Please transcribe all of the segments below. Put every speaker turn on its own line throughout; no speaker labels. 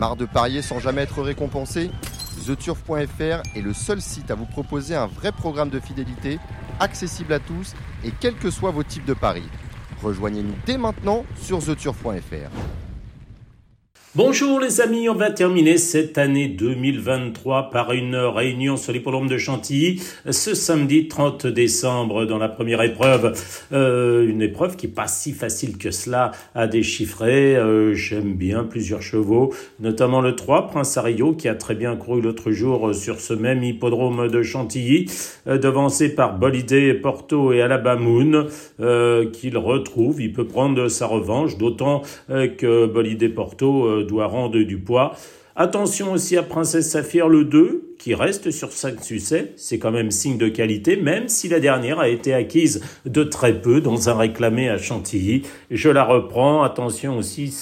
Marre de parier sans jamais être récompensé TheTurf.fr est le seul site à vous proposer un vrai programme de fidélité, accessible à tous et quels que soient vos types de paris. Rejoignez-nous dès maintenant sur TheTurf.fr.
Bonjour les amis, on va terminer cette année 2023 par une réunion sur l'hippodrome de Chantilly ce samedi 30 décembre dans la première épreuve. Euh, une épreuve qui n'est pas si facile que cela à déchiffrer. Euh, J'aime bien plusieurs chevaux, notamment le 3, Prince Ario, qui a très bien couru l'autre jour sur ce même hippodrome de Chantilly, euh, devancé par Bolidé, Porto et Alabamoun, euh, qu'il retrouve. Il peut prendre sa revanche, d'autant euh, que Bolidé Porto doit rendre du poids. Attention aussi à Princesse Saphir le 2, qui reste sur 5 succès. C'est quand même signe de qualité, même si la dernière a été acquise de très peu dans un réclamé à Chantilly. Je la reprends. Attention aussi,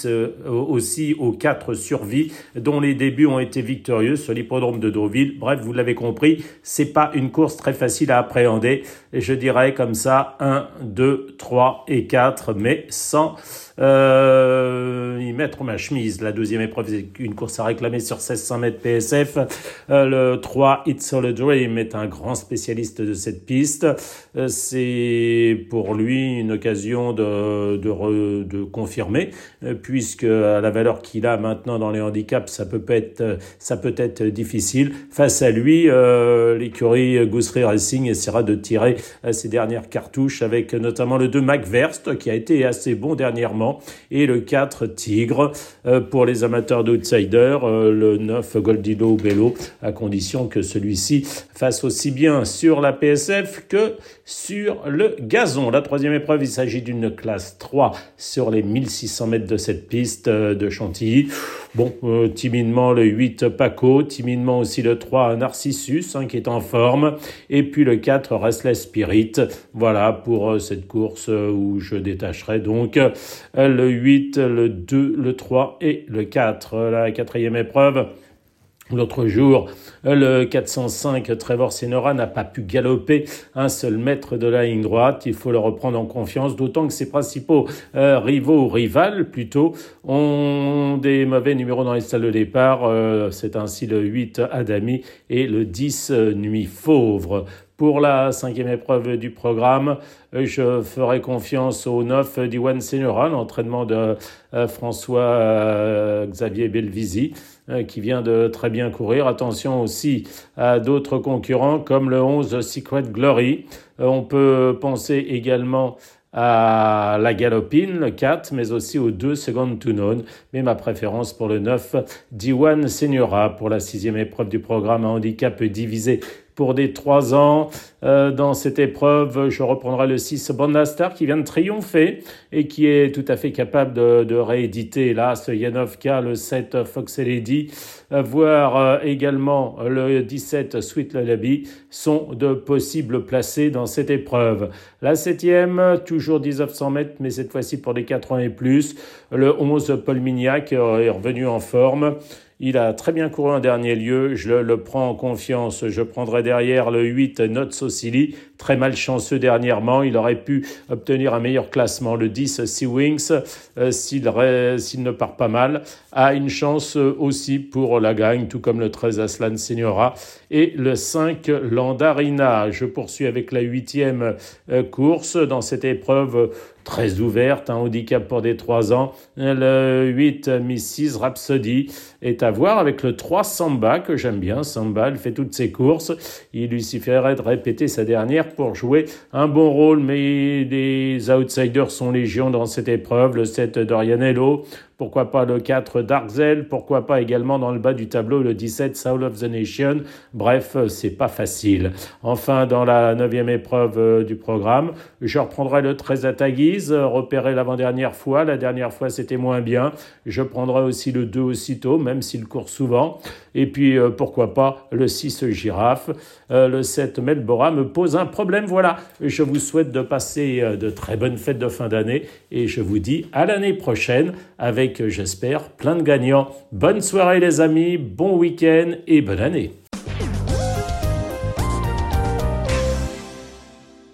aussi aux 4 survies dont les débuts ont été victorieux sur l'hippodrome de Deauville. Bref, vous l'avez compris, c'est pas une course très facile à appréhender. Je dirais comme ça 1, 2, 3 et 4, mais sans euh, y mettre ma chemise. La deuxième épreuve, c'est une course à réclamer sur 1600 mètres PSF. Euh, 3, It's All a Dream, est un grand spécialiste de cette piste. Euh, c'est pour lui une occasion de, de, confirmer, euh, puisque à la valeur qu'il a maintenant dans les handicaps, ça peut être, ça peut être difficile. Face à lui, euh, l'écurie Goussery Racing essaiera de tirer ses dernières cartouches avec notamment le 2 McVerst, qui a été assez bon dernièrement et le 4 Tigre euh, pour les amateurs d'outsiders, euh, le 9 Goldilo Bello à condition que celui-ci fasse aussi bien sur la PSF que sur le gazon. La troisième épreuve, il s'agit d'une classe 3 sur les 1600 mètres de cette piste euh, de Chantilly. Bon, timidement le 8 Paco, timidement aussi le 3 Narcissus hein, qui est en forme, et puis le 4 Restless Spirit. Voilà pour cette course où je détacherai donc le 8, le 2, le 3 et le 4. La quatrième épreuve. L'autre jour, le 405 Trevor Senora n'a pas pu galoper un seul mètre de la ligne droite. Il faut le reprendre en confiance, d'autant que ses principaux euh, rivaux ou rivales plutôt ont des mauvais numéros dans les salles de départ. Euh, c'est ainsi le 8 Adami et le 10 Nuit Fauvre. Pour la cinquième épreuve du programme, je ferai confiance au 9 d'Iwan Senora, l'entraînement de euh, François euh, Xavier Belvisi, euh, qui vient de très bien courir. Attention aussi à d'autres concurrents comme le 11 Secret Glory. On peut penser également à la Galopine, le 4, mais aussi au 2 Second to None. Mais ma préférence pour le 9, Diwan Senora, pour la sixième épreuve du programme à handicap divisé pour des trois ans. Euh, dans cette épreuve, je reprendrai le 6 Bandastar qui vient de triompher et qui est tout à fait capable de, rééditer là ce Yanovka, le 7 Fox Lady, euh, voire euh, également le 17 Sweet Lullaby sont de possibles placés dans cette épreuve. La septième, toujours 1900 mètres, mais cette fois-ci pour les 4 ans et plus. Le 11 Paul Mignac est revenu en forme. Il a très bien couru en dernier lieu. Je le, prends en confiance. Je prendrai derrière le 8 Not Socili. Très malchanceux dernièrement. Il aurait pu obtenir un meilleur classement. Le 10 Sea Wings, euh, s'il ne part pas mal, a une chance aussi pour la gagne, tout comme le 13 Aslan Signora et le 5 Landarina. Je poursuis avec la huitième euh, course dans cette épreuve très ouverte, un handicap pour des 3 ans. Le 8 Mrs. Rhapsody est à voir avec le 3 Samba que j'aime bien. Samba, elle fait toutes ses courses. Il lui suffirait de répéter sa dernière pour jouer un bon rôle, mais les outsiders sont légion dans cette épreuve. Le 7 Dorianello, pourquoi pas le 4 Darkzel, pourquoi pas également dans le bas du tableau le 17 Soul of the Nation? Bref, c'est pas facile. Enfin, dans la neuvième épreuve euh, du programme, je reprendrai le 13 Ataguise, repéré l'avant-dernière fois. La dernière fois, c'était moins bien. Je prendrai aussi le 2 aussitôt, même s'il court souvent. Et puis, euh, pourquoi pas le 6 Girafe? Euh, le 7 Melbora me pose un problème. Voilà, je vous souhaite de passer de très bonnes fêtes de fin d'année et je vous dis à l'année prochaine j'espère, plein de gagnants. Bonne soirée les amis, bon week-end et bonne année.